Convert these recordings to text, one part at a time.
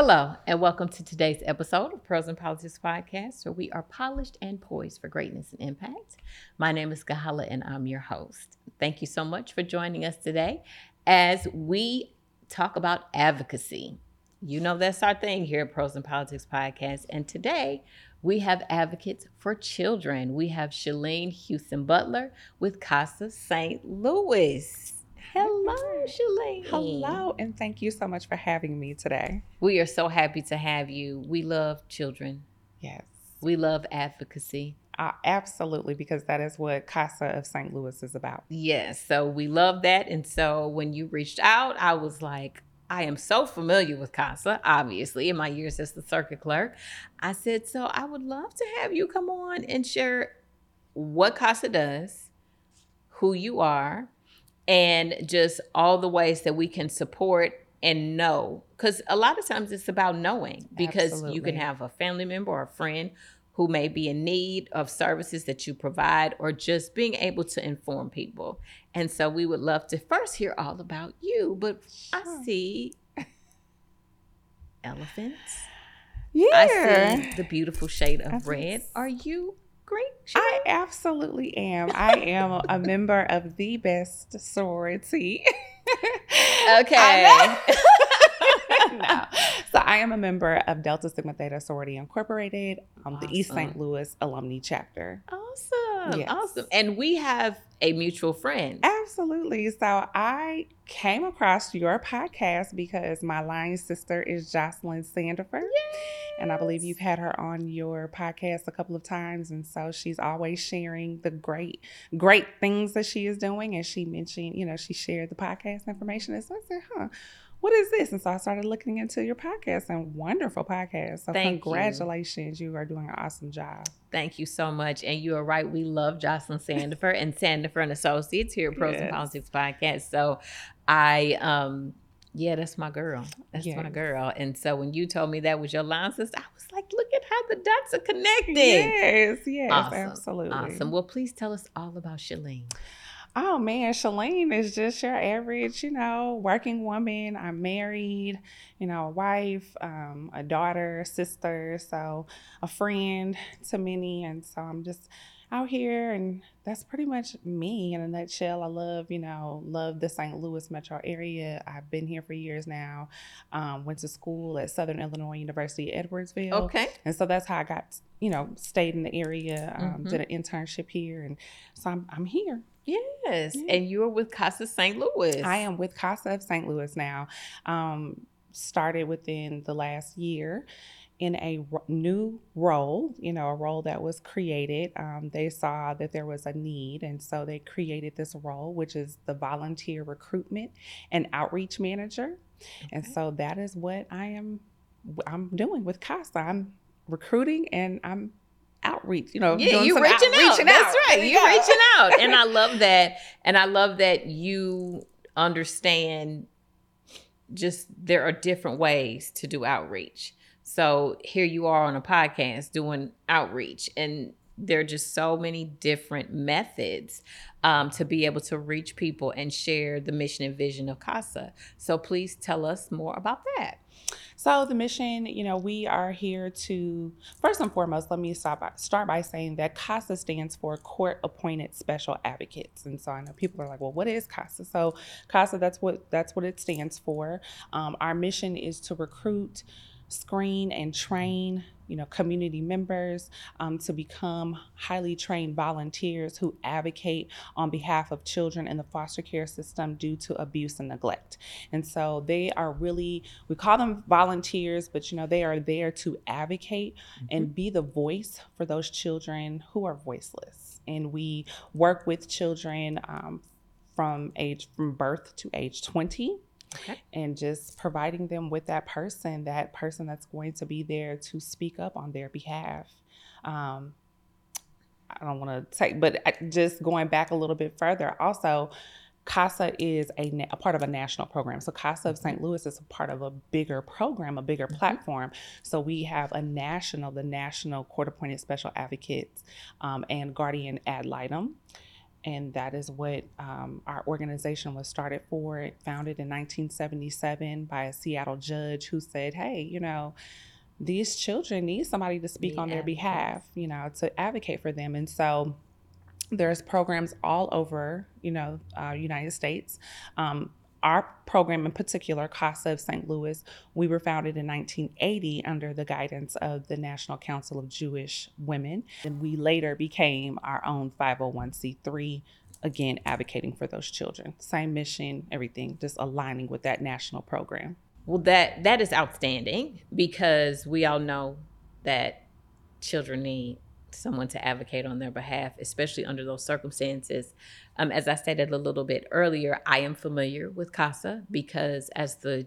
Hello, and welcome to today's episode of Pearls and Politics Podcast, where we are polished and poised for greatness and impact. My name is Kahala, and I'm your host. Thank you so much for joining us today as we talk about advocacy. You know, that's our thing here at Pearls and Politics Podcast. And today we have advocates for children. We have Schalene Houston Butler with Casa St. Louis. Hello, Schalene. Hello, and thank you so much for having me today. We are so happy to have you. We love children. Yes. We love advocacy. Uh, absolutely, because that is what Casa of St. Louis is about. Yes. So we love that. And so when you reached out, I was like, I am so familiar with CASA, obviously, in my years as the circuit clerk. I said, so I would love to have you come on and share what CASA does, who you are, and just all the ways that we can support and know. Because a lot of times it's about knowing, because Absolutely. you can have a family member or a friend who may be in need of services that you provide or just being able to inform people. And so we would love to first hear all about you, but I see elephants. Yeah. I see the beautiful shade of red. Are you great? I absolutely am. I am a member of the best sorority. Okay. No. So I am a member of Delta Sigma Theta Sorority Incorporated, um, the East St. Louis alumni chapter. Awesome. Yes. Awesome. And we have a mutual friend. Absolutely. So I came across your podcast because my line sister is Jocelyn Sandifer. And I believe you've had her on your podcast a couple of times. And so she's always sharing the great, great things that she is doing. And she mentioned, you know, she shared the podcast information. And so I said, huh, what is this? And so I started looking into your podcast and wonderful podcast. So Thank congratulations. You. are doing an awesome job. Thank you so much. And you are right. We love Jocelyn Sandifer and Sandifer and Associates here at Pearls and Politics Podcast. So I um yeah, that's my girl. That's my girl. And so when you told me that was your line sister, I was like, look at how the dots are connecting. Yes, yes, Awesome. absolutely. Awesome. Well, please tell us all about Schalene. Oh man, Schalene is just your average, you know, working woman. I'm married, you know, a wife, um, a daughter, sister, so a friend to many. And so I'm just out here and that's pretty much me in a nutshell. I love, you know, love the St. Louis metro area. I've been here for years now. Um, went to school at Southern Illinois University, Edwardsville. Okay. And so that's how I got, you know, stayed in the area, um, Mhm. did an internship here. And so I'm, I'm here. Yes. Yeah. And you're with Casa St. Louis. I am with Casa of St. Louis now. Um, started within the last year in a r- new role, you know, a role that was created. Um, they saw that there was a need, and so they created this role, which is the volunteer recruitment and outreach manager. And so that is what I am. I'm doing with Casa. I'm recruiting and I'm outreach. You know, Yeah, doing you're some reaching out. That's right. you You're go. reaching out. And I love that. And I love that you understand just there are different ways to do outreach. So here you are on a podcast doing outreach, and there are just so many different methods um, to be able to reach people and share the mission and vision of CASA. So please tell us more about that. So the mission, you know, we are here to first and foremost. Let me start by, start by saying that CASA stands for Court Appointed Special Advocates, and so I know people are like, "Well, what is CASA?" So CASA, that's what that's what it stands for. Um, our mission is to recruit, screen, and train. You know, community members um, to become highly trained volunteers who advocate on behalf of children in the foster care system due to abuse and neglect. And so they are really, we call them volunteers, but you know, they are there to advocate and be the voice for those children who are voiceless. And we work with children um, from age from birth to age 20 Okay. and just providing them with that person, that person that's going to be there to speak up on their behalf. Um, I don't want to take, but just going back a little bit further, also, CASA is a, na- a part of a national program. So CASA of St. Louis is a part of a bigger program, a bigger platform. So we have a national, the National Court Appointed Special Advocates um, and Guardian Ad Litem. And that is what um, our organization was started for. It founded in 1977 by a Seattle judge who said, "Hey, you know." These children need somebody to speak on their behalf, you know, to advocate for them. And so there's programs all over, you know, uh, United States. Um, our program in particular, CASA of St. Louis, we were founded in 1980 under the guidance of the National Council of Jewish Women. And we later became our own 501c3, again, advocating for those children. Same mission, everything, just aligning with that national program. Well, that that is outstanding because we all know that children need someone to advocate on their behalf, especially under those circumstances. Um, as I stated a little bit earlier, I am familiar with CASA because as the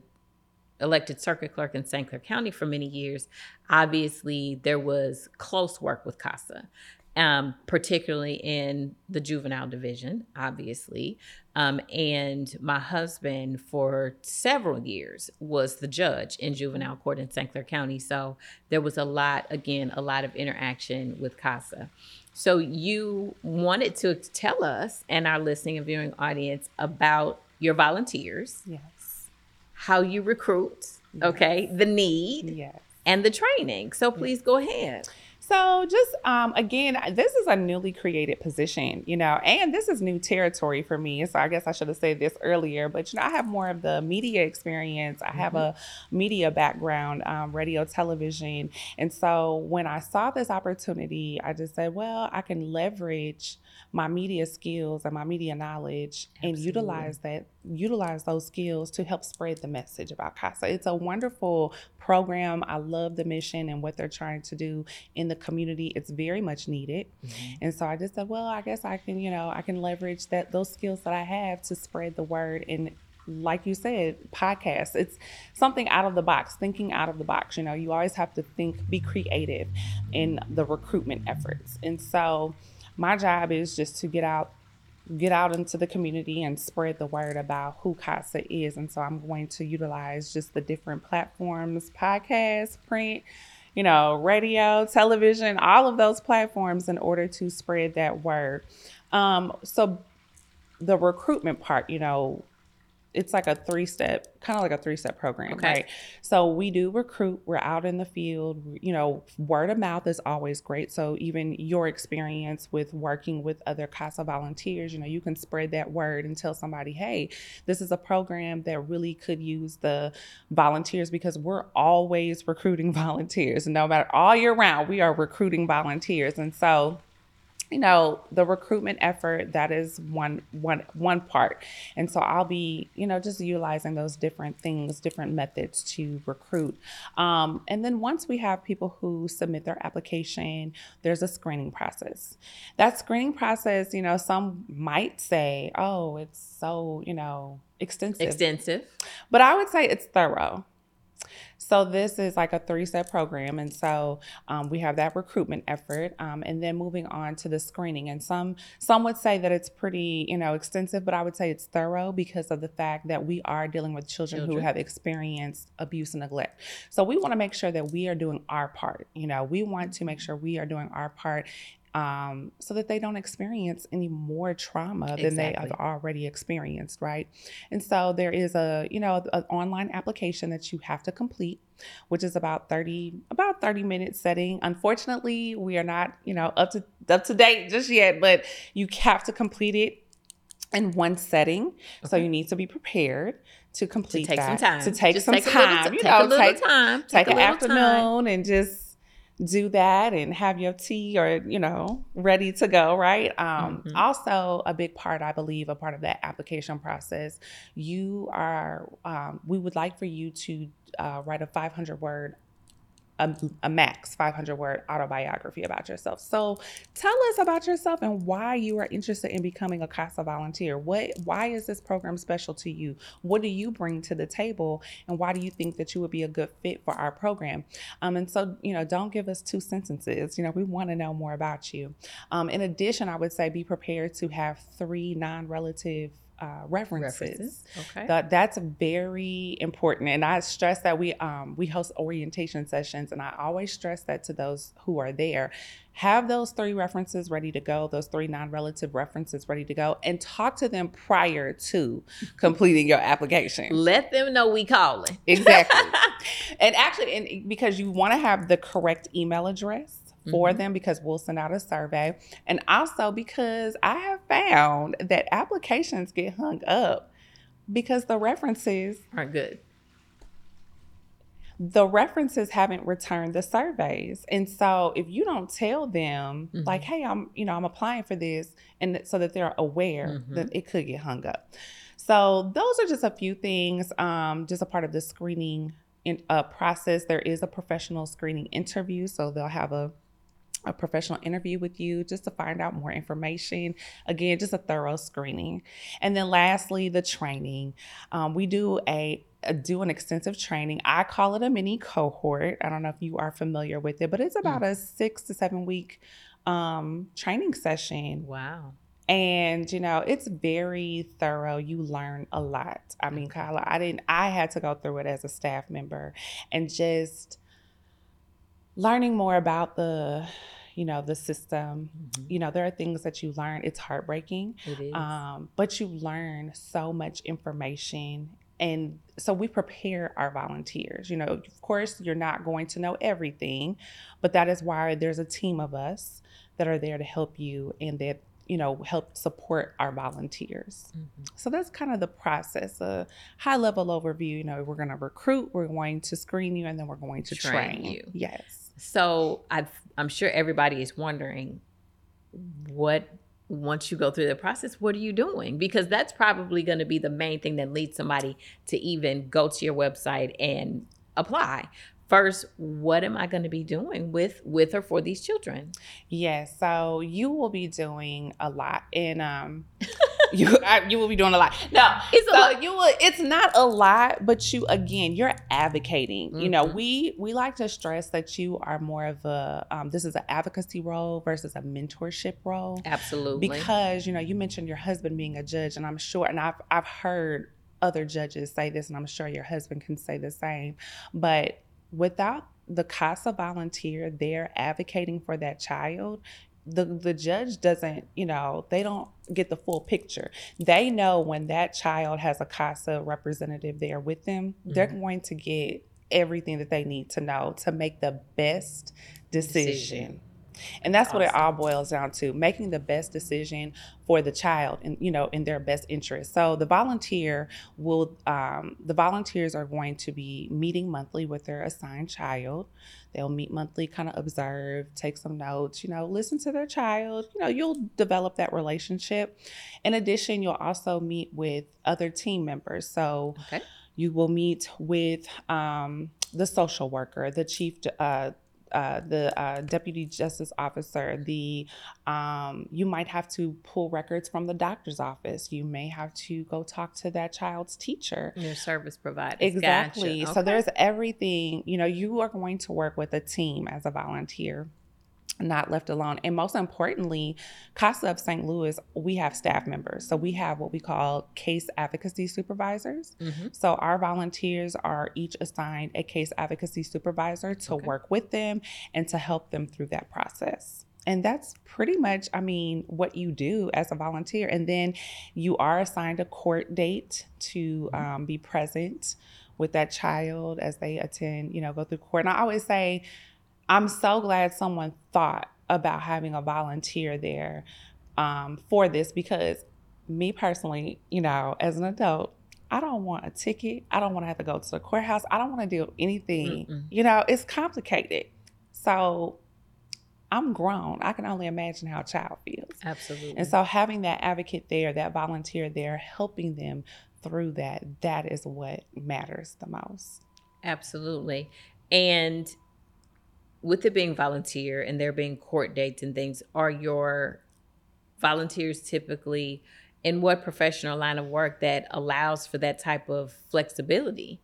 elected circuit clerk in St. Clair County for many years, obviously there was close work with CASA um, particularly in the juvenile division, obviously. Um, and my husband, for several years, was the judge in juvenile court in St. Clair County. So there was a lot, again, a lot of interaction with CASA. So you wanted to tell us and our listening and viewing audience about your volunteers. Yes. How you recruit, yes. okay, the need, yes. and the training. So please go ahead. So, just um, again, this is a newly created position, you know, and this is new territory for me. So, I guess I should have said this earlier, but you know, I have more of the media experience. I have mm-hmm. a media background, um, radio, television. And so, when I saw this opportunity, I just said, well, I can leverage my media skills and my media knowledge Absolutely. and utilize that utilize those skills to help spread the message about CASA. It's a wonderful program. I love the mission and what they're trying to do in the community. It's very much needed. Mm-hmm. And so I just said, well, I guess I can, you know, I can leverage that those skills that I have to spread the word and like you said, podcasts. It's something out of the box, thinking out of the box. You know, you always have to think, be creative in the recruitment efforts. And so my job is just to get out get out into the community and spread the word about who CASA is. And so I'm going to utilize just the different platforms, podcast, print, you know, radio, television, all of those platforms in order to spread that word. Um, so the recruitment part, you know, it's like a three step, kind of like a three step program, okay. right? So we do recruit. We're out in the field. You know, word of mouth is always great. So even your experience with working with other CASA volunteers, you know, you can spread that word and tell somebody, hey, this is a program that really could use the volunteers because we're always recruiting volunteers. And no matter all year round, we are recruiting volunteers, and so you know the recruitment effort that is one one one part. And so i'll be you know just utilizing those different things different methods to recruit. Um, and then once we have people who submit their application there's a screening process. That screening process you know some might say oh it's so you know extensive. Extensive. But i would say it's thorough so this is like a three-step program, and so um, we have that recruitment effort, um, and then moving on to the screening. And some some would say that it's pretty, you know, extensive, but I would say it's thorough because of the fact that we are dealing with children, children. who have experienced abuse and neglect. So we want to make sure that we are doing our part. You know, we want to make sure we are doing our part um, so that they don't experience any more trauma exactly. than they have already experienced, right? And so there is a, you know, an online application that you have to complete, which is about 30, about 30 minutes setting. Unfortunately, we are not, you know, up to up to date just yet, but you have to complete it in one setting. Okay. So you need to be prepared to complete to take that. some time. To take just some take time. you take know, take, time. Take, take an afternoon time. and just do that and have your tea or you know ready to go right um, mm-hmm. also a big part i believe a part of that application process you are um, we would like for you to uh, write a 500 word a, a, max 500 word autobiography about yourself. So tell us about yourself and why you are interested in becoming a CASA volunteer. What why is this program special to you? What do you bring to the table and why do you think that you would be a good fit for our program? Um, and so, you know, don't give us two sentences. You know, we want to know more about you. Um, in addition, I would say be prepared to have three non-relative uh, references. References. Okay. That that's very important, and I stress that we um we host orientation sessions, and I always stress that to those who are there. Have those three references ready to go, those three non-relative references ready to go, and talk to them prior to completing your application. Let them know we calling. Exactly. and actually, and because you want to have the correct email address for Mhm. them because we'll send out a survey. And also because I have found that applications get hung up because the references Aren't good. the references haven't returned the surveys. And so if you don't tell them Mhm. like, hey, I'm, you know, I'm applying for this and th- so that they're aware Mhm. that it could get hung up. So those are just a few things, um, just a part of the screening in, uh, process. There is a professional screening interview. So they'll have a a professional interview with you just to find out more information. Again, just a thorough screening. And then lastly, the training. Um, we do a, a do an extensive training. I call it a mini cohort. I don't know if you are familiar with it, but it's about a six to seven week um, training session. Wow. And you know, it's very thorough. You learn a lot. I mean, Kyla, I didn't I had to go through it as a staff member and just learning more about the, you know, the system. Mhm. You know, there are things that you learn. It's heartbreaking. It is. Um, but you learn so much information. And so we prepare our volunteers. You know, of course, you're not going to know everything, but that is why there's a team of us that are there to help you and that, you know, help support our volunteers. Mhm. So that's kind of the process, a high level overview. You know, we're going to recruit, we're going to screen you, and then we're going to Train train, you. Yes. So i I'm sure everybody is wondering what once you go through the process, what are you doing? Because that's probably going to be the main thing that leads somebody to even go to your website and apply. First, what am I going to be doing with with or for these children? Yes, so you will be doing a lot, and um, you I, you will be doing a lot. No, It's a so lot. you will. It's not a lot, but you again, you're advocating. You know, Mhm. we we like to stress that you are more of a. Um, this is an advocacy role versus a mentorship role Absolutely. because you know you mentioned your husband being a judge, and I'm sure, and I've I've heard other judges say this, and I'm sure your husband can say the same, but without the CASA volunteer there advocating for that child, the the judge doesn't, you know, they don't get the full picture. They know when that child has a CASA representative there with them, they're mm-hmm. going to get everything that they need to know to make the best decision. Decision. And that's what it all boils down to, making the best decision for the child and you know in their best interest. So the volunteer will um, the volunteers are going to be meeting monthly with their assigned child. They'll meet monthly, kind of observe, take some notes, you know, listen to their child. You know, you'll develop that relationship. In addition, you'll also meet with other team members. So okay. you will meet with um, the social worker, the chief, uh, uh, the uh, deputy justice officer. The um, you might have to pull records from the doctor's office. You may have to go talk to that child's teacher. Your service provider. Exactly. Gotcha. So there's everything. You know, you are going to work with a team as a volunteer. Not left alone. And most importantly, CASA of St. Louis, we have staff members. So we have what we call case advocacy supervisors. Mhm. So our volunteers are each assigned a case advocacy supervisor to Okay. work with them and to help them through that process. And that's pretty much, I mean, what you do as a volunteer. And then you are assigned a court date to um, be present with that child as they attend, you know, go through court. And I always say, I'm so glad someone thought about having a volunteer there um, for this because me personally, you know, as an adult, I don't want a ticket. I don't want to have to go to the courthouse. I don't want to deal with anything. Mm-mm. You know, it's complicated. So I'm grown. I can only imagine how a child feels. Absolutely. And so having that advocate there, that volunteer there, helping them through that, that is what matters the most. Absolutely. And with it being volunteer and there being court dates and things, are your volunteers typically in what professional line of work that allows for that type of flexibility?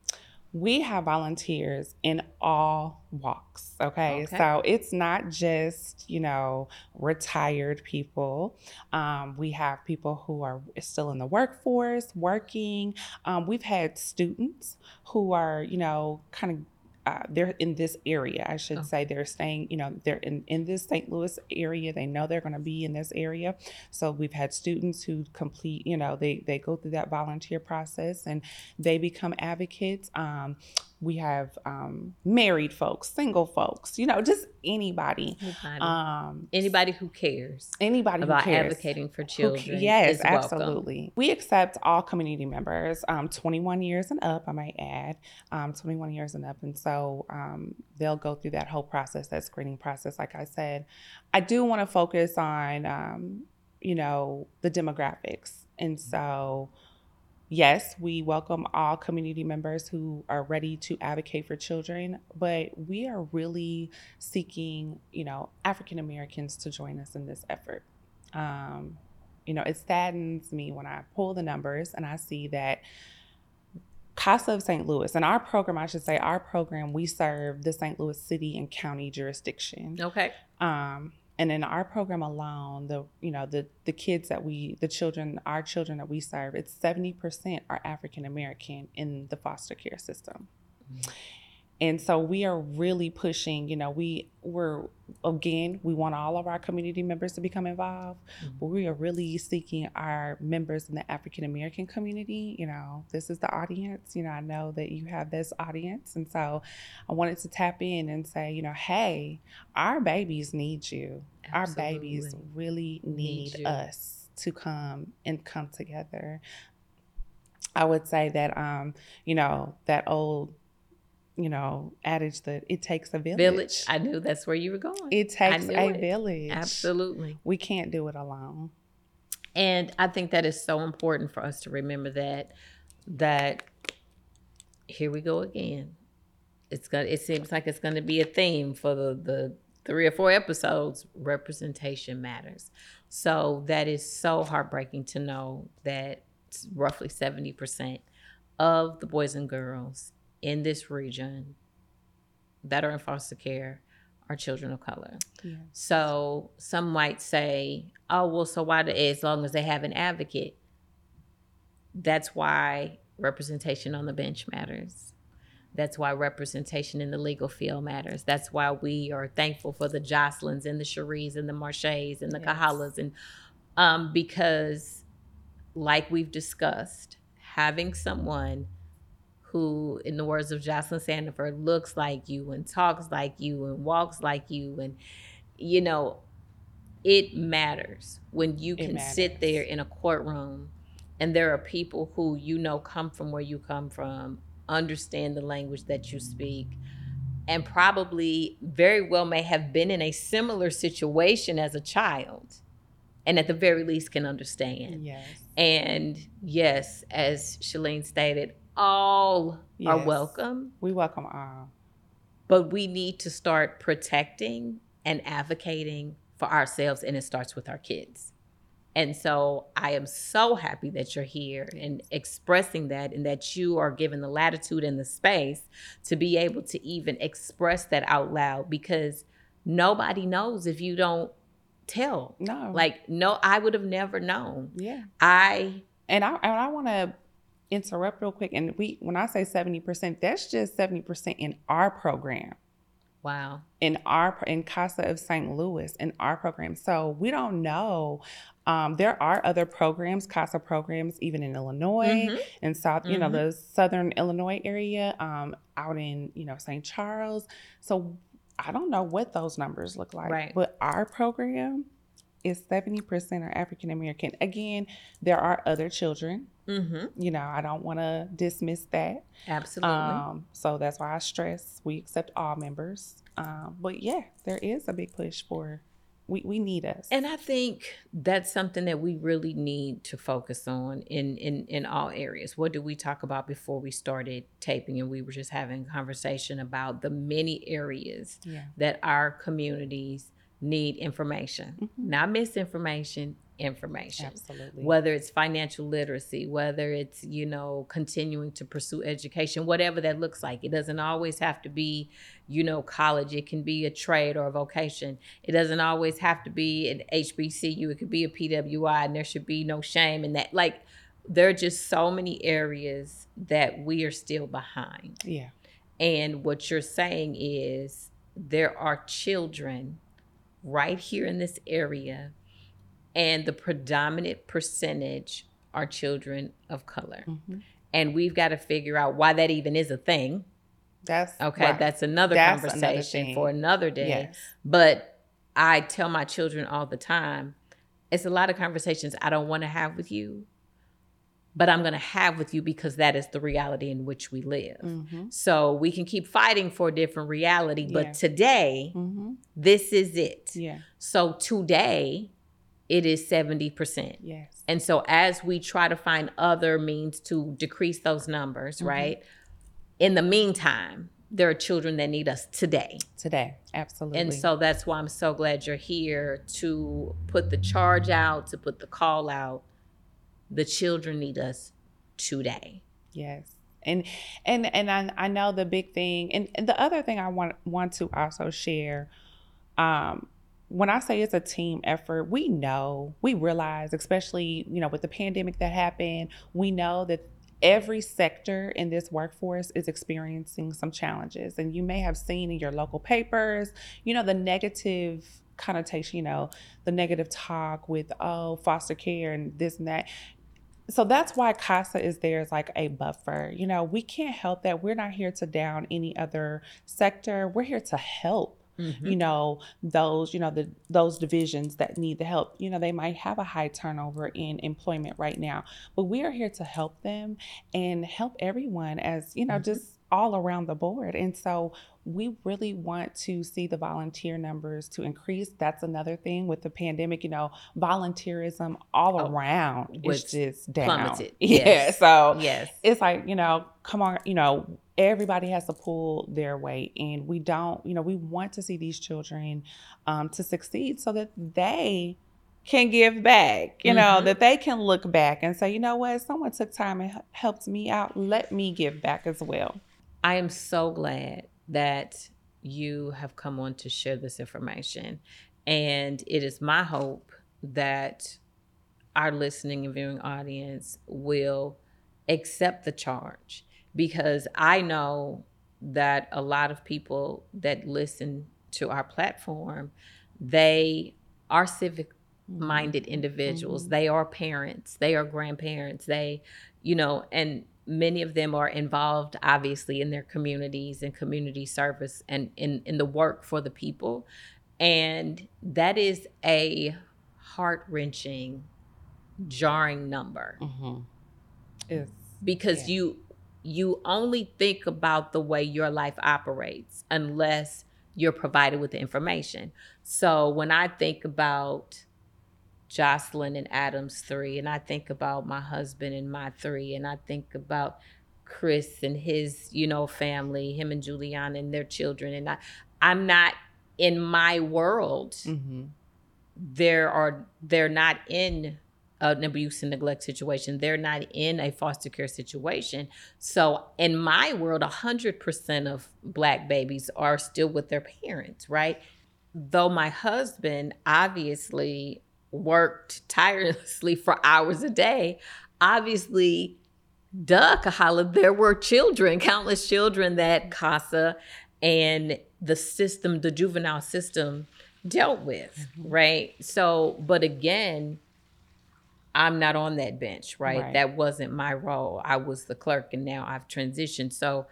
we have volunteers in all walks. Okay? Okay. So it's not just, you know, retired people. Um, we have people who are still in the workforce, working. Um, we've had students who are, you know, kind of. Uh, they're in this area, I should Oh. say. They're staying, you know, they're in, in this St. Louis area. They know they're going to be in this area. So we've had students who complete, you know, they, they go through that volunteer process and they become advocates. Um, we have um, married folks, single folks, you know, just anybody. Anybody, Um, anybody who cares anybody about who cares. advocating for Who- children. yes, is absolutely. We accept all community members, um, 21 years and up, I might add, um, 21 years and up. And so um, they'll go through that whole process, that screening process, like I said. I do want to focus on, um, you know, the demographics. And so, yes, we welcome all community members who are ready to advocate for children, but we are really seeking, you know, African Americans to join us in this effort. Um, you know, it saddens me when I pull the numbers and I see that CASA of St. Louis, and our program, I should say, our program, we serve the St. Louis City and County jurisdiction. Okay. Um, and in our program alone, the you know the the kids that we, the children, our children that we serve, it's seventy percent are African American in the foster care system. Mhm. And so we are really pushing. You know, we we're again, we want all of our community members to become involved, Mhm. but we are really seeking our members in the African American community. You know, this is the audience. You know, I know that you have this audience, and so I wanted to tap in and say, you know, hey, our babies need you. Our babies really need, Need us to come and come together. I would say that, um, you know, that old, you know, adage that it takes a village. Village. I knew that's where you were going. it takes a it. village. Absolutely. We can't do it alone. And I think that is so important for us to remember that that here we go again. It's gonna it seems like it's gonna be a theme for the the three or four episodes. Representation matters. So that is so heartbreaking to know that roughly 70% of the boys and girls in this region that are in foster care are children of color. Yeah. So some might say, oh, well, so why, do, as long as they have an advocate? That's why representation on the bench matters. That's why representation in the legal field matters. That's why we are thankful for the Jocelyn's and the Cheries and the Marches and the Yes. Kahalas. And um, because, like we've discussed, having someone who, in the words of Jocelyn Sandifer, looks like you and talks like you and walks like you and you know, it matters when you It can sit there in a courtroom and there are people who you know come from where you come from, understand the language that you speak, and probably very well may have been in a similar situation as a child, and at the very least can understand. Yes. And yes, as Schalene stated, all are welcome We welcome all. but we need to start protecting and advocating for ourselves and it starts with our kids and so i am so happy that you're here and expressing that and that you are given the latitude and the space to be able to even express that out loud because nobody knows if you don't tell No. like no i would have never known yeah. i And I and I want to interrupt real quick. And we when I say seventy percent, that's just seventy percent in our program. wow in our in Casa of St. Louis in our program. So we don't know. Um, there are other programs, Casa programs, even in Illinois Mhm. and South, you know, Mhm. the Southern Illinois area, um, out in you know St. Charles. So I don't know what those numbers look like, Right. but our program is seventy percent are African American. Again, there are other children. mm-hmm. You know, I don't want to dismiss that. absolutely Um, so that's why I stress we accept all members. Um, but yeah, there is a big push for we, we need us. And I think that's something that we really need to focus on in, in in all areas. What did we talk about before we started taping? And we were just having a conversation about the many areas yeah. that our communities need information, Mhm. not misinformation, information. Absolutely. Whether it's financial literacy, whether it's, you know, continuing to pursue education, whatever that looks like. It doesn't always have to be, you know, college. It can be a trade or a vocation. It doesn't always have to be an HBCU. It could be a PWI, and there should be no shame in that. Like, there are just so many areas that we are still behind. Yeah. And what you're saying is there are children right here in this area, and the predominant percentage are children of color. Mhm. And we've got to figure out why that even is a thing. That's Okay, right. that's another That's conversation thing. for another day. Yes. But I tell my children all the time, it's a lot of conversations I don't want to have with you, but I'm going to have with you because that is the reality in which we live. Mm-hmm. So we can keep fighting for a different reality, but Yeah. today, Mm-hmm. this is it. Yeah. So today, it is 70%. Yes. And so as we try to find other means to decrease those numbers, Mhm. right? In the meantime, there are children that need us today. Today. Absolutely. And so that's why I'm so glad you're here to put the charge out, to put the call out. The children need us today. Yes. And and and I, I know the big thing and, and the other thing I want want to also share um when I say it's a team effort, we know, we realize, especially, you know, with the pandemic that happened, we know that every sector in this workforce is experiencing some challenges. And you may have seen in your local papers, you know, the negative connotation, you know, the negative talk with, oh, foster care and this and that so that's why CASA is there as like a buffer. You know, we can't help that. We're not here to down any other sector. We're here to help. You know, those, you know, the those divisions that need the help. You know, they might have a high turnover in employment right now, but we are here to help them and help everyone as, you know, Mhm. just all around the board. And so we really want to see the volunteer numbers to increase. That's another thing with the pandemic, you know, volunteerism all Oh, around was is just down. plummeted. Yeah. Yes. So Yes. it's like, you know, come on, you know, everybody has to pull their weight. And we don't, you know, we want to see these children um, to succeed so that they can give back, you know, Mhm. that they can look back and say, you know what, someone took time and helped me out. Let me give back as well. I am so glad that you have come on to share this information. And it is my hope that our listening and viewing audience will accept the charge because I know that a lot of people that listen to our platform, they are civic minded individuals. Mhm. They are parents, they are grandparents, they, you know, and many of them are involved obviously in their communities and community service and in, in the work for the people. And that is a heart wrenching, jarring number Mm-hmm. It's, because Yeah. you you only think about the way your life operates unless you're provided with the information. So when I think about Jocelyn and Adam's three, and I think about my husband and my three, and I think about Chris and his, you know, family, him and Juliana and their children, and I, I'm not in my world. Mm-hmm. there are they're not in an abuse and neglect situation. They're not in a foster care situation. So in my world 100% of black babies are still with their parents right? Though my husband obviously worked tirelessly for hours a day obviously duh kahala there were children countless children that casa and the system the juvenile system dealt with Mhm. right so but again i'm not on that bench right? Right. that wasn't my role i was the clerk and now i've transitioned so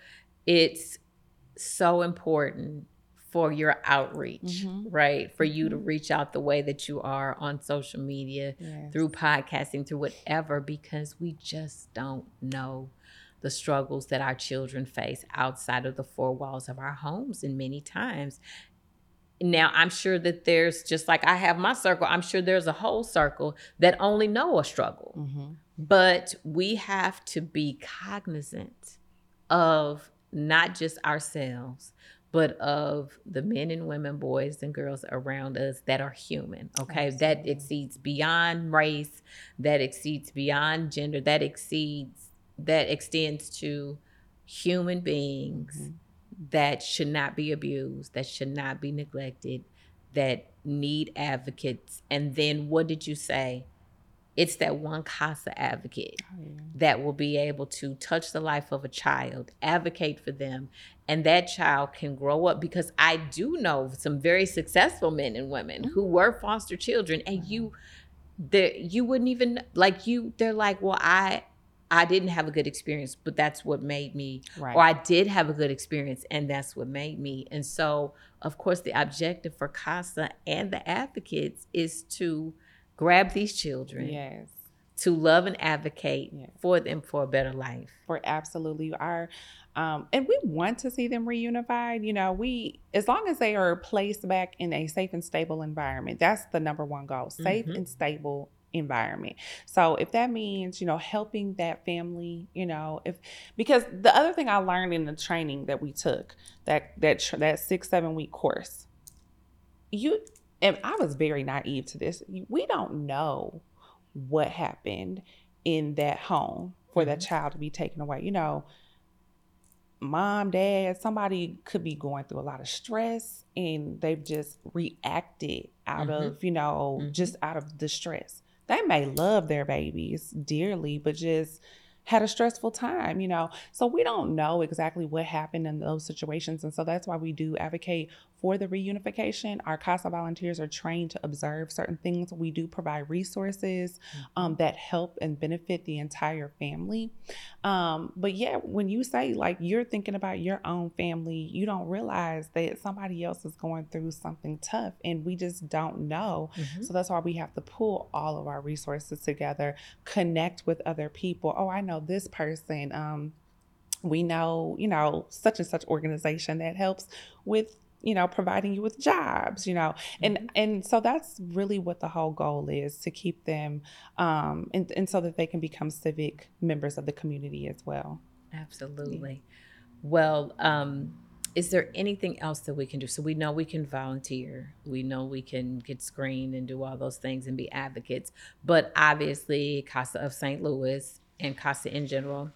it's so important for your outreach Mhm. right for you to Mhm. reach out the way that you are on social media yes. through podcasting, through whatever, because we just don't know the struggles that our children face outside of the four walls of our homes. And many times, now I'm sure that there's just like I have my circle, I'm sure there's a whole circle that only know a struggle. Mm-hmm. But we have to be cognizant of not just ourselves, but of the men and women, boys and girls around us that are human. Okay. Absolutely. That exceeds beyond race, that exceeds beyond gender, that exceeds, that extends to human beings mm-hmm. that should not be abused, that should not be neglected, that need advocates. And then what did you say? It's that one CASA advocate oh, yeah. that will be able to touch the life of a child, advocate for them, and that child can grow up because I do know some very successful men and women mm-hmm. who were foster children and you there you wouldn't even like you they're like well I I didn't have a good experience but that's what made me right. or I did have a good experience and that's what made me and so of course the objective for CASA and the advocates is to grab these children yes to love and advocate yes. for them for a better life for absolutely our um, and we want to see them reunified. You know, we as long as they are placed back in a safe and stable environment, that's the number one goal: safe mm-hmm. and stable environment. So if that means, you know, helping that family, you know, if because the other thing I learned in the training that we took, that that that 6-7 week course, you and I was very naive to this. We don't know what happened in that home for mm-hmm. that child to be taken away. You know, mom, dad, somebody could be going through a lot of stress and they've just reacted out mm-hmm. of, you know, mm-hmm. just out of the stress. They may love their babies dearly, but just had a stressful time, you know. So we don't know exactly what happened in those situations. And so that's why we do advocate for the reunification. Our CASA volunteers are trained to observe certain things. We do provide resources um, mm-hmm. that help and benefit the entire family. Um, but yeah, when you say like you're thinking about your own family, you don't realize that somebody else is going through something tough and we just don't know. Mm-hmm. So that's why we have to pull all of our resources together, connect with other people. Oh, I know this person. Um, we know, you know, such and such organization that helps with you know providing you with jobs you know and mm-hmm. and so that's really what the whole goal is to keep them um and, and so that they can become civic members of the community as well. Absolutely. Yeah. well um is there anything else that we can do? So we know we can volunteer. We know we can get screened and do all those things and be advocates. But obviously casa of st louis and casa in general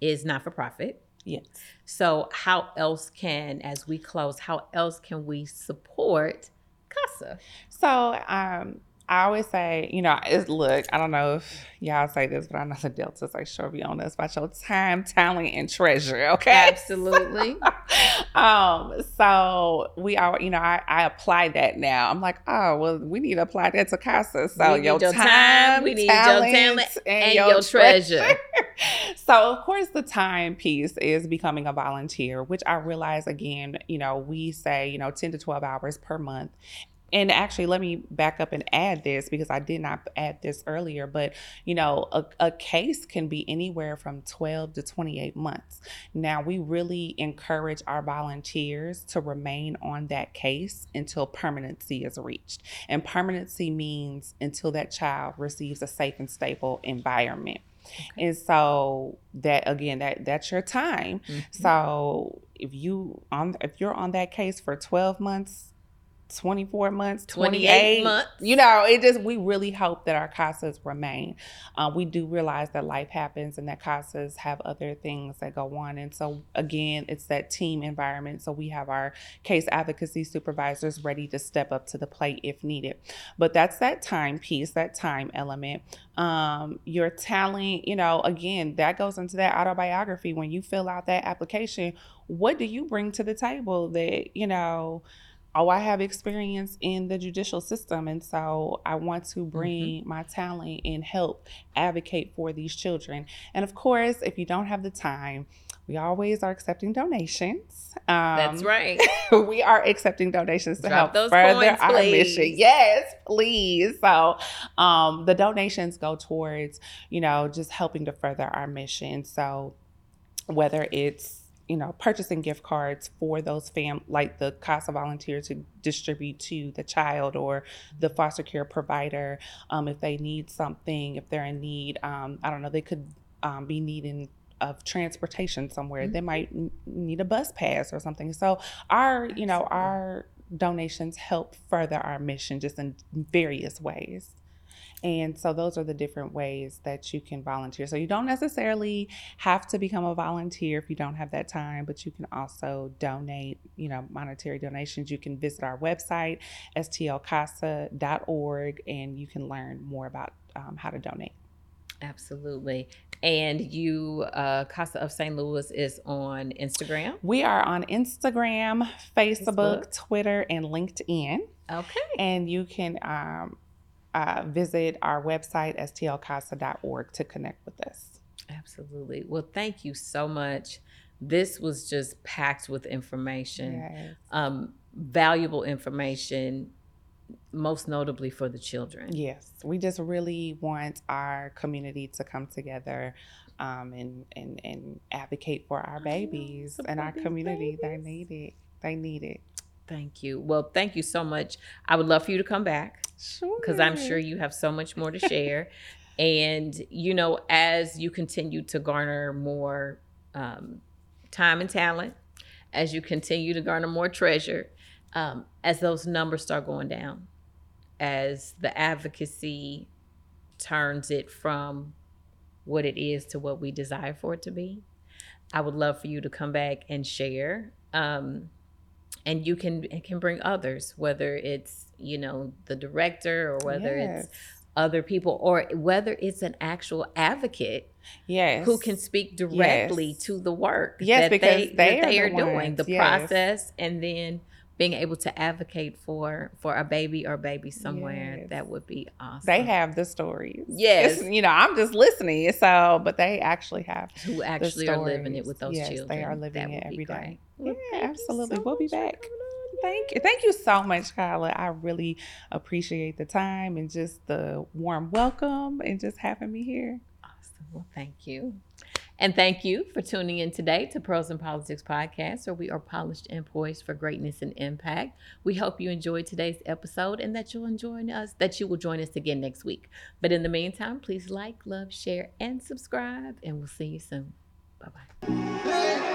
is not for profit Yes. So how else can, as we close, how else can we support CASA? So um, I always say, you know, it's, look, I don't know if y'all say this, but I know the Deltas are sure be on us about your time, talent, and treasure. Okay. Absolutely. um, so we are, you know, I, I apply that now. I'm like, oh, well, we need to apply that to CASA. So your, your, time, time, we need talent, your talent and, and your, your, treasure. treasure. so of course the time piece is becoming a volunteer, which I realize again, you know, we say, you know, 10 to 12 hours per month and actually let me back up and add this because i did not add this earlier but you know a, a, case can be anywhere from 12 to 28 months now we really encourage our volunteers to remain on that case until permanency is reached and permanency means until that child receives a safe and stable environment Okay. And so that again, that that's your time. Mm-hmm. So if you on if you're on that case for 12 months, 24 months, 28, 28, months. You know, it just, we really hope that our CASAs remain. Uh, we do realize that life happens and that CASAs have other things that go on. And so, again, it's that team environment. So, we have our case advocacy supervisors ready to step up to the plate if needed. But that's that time piece, that time element. Um, your talent, you know, again, that goes into that autobiography. When you fill out that application, what do you bring to the table that, you know, oh, I have experience in the judicial system. And so I want to mm-hmm. bring mm-hmm. my talent and help advocate for these children. And of course, if you don't have the time, we always are accepting donations. Um, That's right. we are accepting donations to Drop help further coins, our mission. Yes, please. So um, the donations go towards, you know, just helping to further our mission. So whether it's you know, purchasing gift cards for those fam like the CASA volunteer to distribute to the child or the foster care provider um, if they need something, if they're in need. Um, I don't know, they could um, be needing of transportation somewhere. Mm-hmm. They might need a bus pass or something. So our, you know, our donations help further our mission just in various ways. And so those are the different ways that you can volunteer. So you don't necessarily have to become a volunteer if you don't have that time, but you can also donate, you know, monetary donations. You can visit our website, stlcasa.org, and you can learn more about um, how to donate. Absolutely. And you, uh, Casa of St. Louis is on Instagram? We are on Instagram, Facebook, Facebook. Twitter, and LinkedIn. Okay. And you can um, uh, visit our website, stlcasa.org, to connect with us. Absolutely. Well, thank you so much. This was just packed with information, yes. um, valuable information, most notably for the children. Yes, we just really want our community to come together um, and, and, and advocate for our babies and our community. Babies. They need it. They need it. Thank you. Well, thank you so much. I would love for you to come back. Sure. Because I'm sure you have so much more to share. and, you know, as you continue to garner more um, time and talent, as you continue to garner more treasure, um, as those numbers start going down, as the advocacy turns it from what it is to what we desire for it to be, I would love for you to come back and share. Um, and you can can bring others whether it's you know the director or whether yes. it's other people or whether it's an actual advocate yes who can speak directly yes. to the work yes that because they, they, they are, are the doing the yes. process and then being able to advocate for for a baby or baby somewhere yes. that would be awesome they have the stories yes it's, you know i'm just listening so but they actually have who actually are living it with those yes, children they are living it every day well, yeah absolutely so we'll be back Thank you. Thank you so much, Kahala. I really appreciate the time and just the warm welcome and just having me here. Awesome. Well, thank you. And thank you for tuning in today to Pearls and Politics podcast, where we are polished and poised for greatness and impact. We hope you enjoyed today's episode and that you'll enjoy us, that you will join us again next week. But in the meantime, please like, love, share, and subscribe, and we'll see you soon. Bye bye.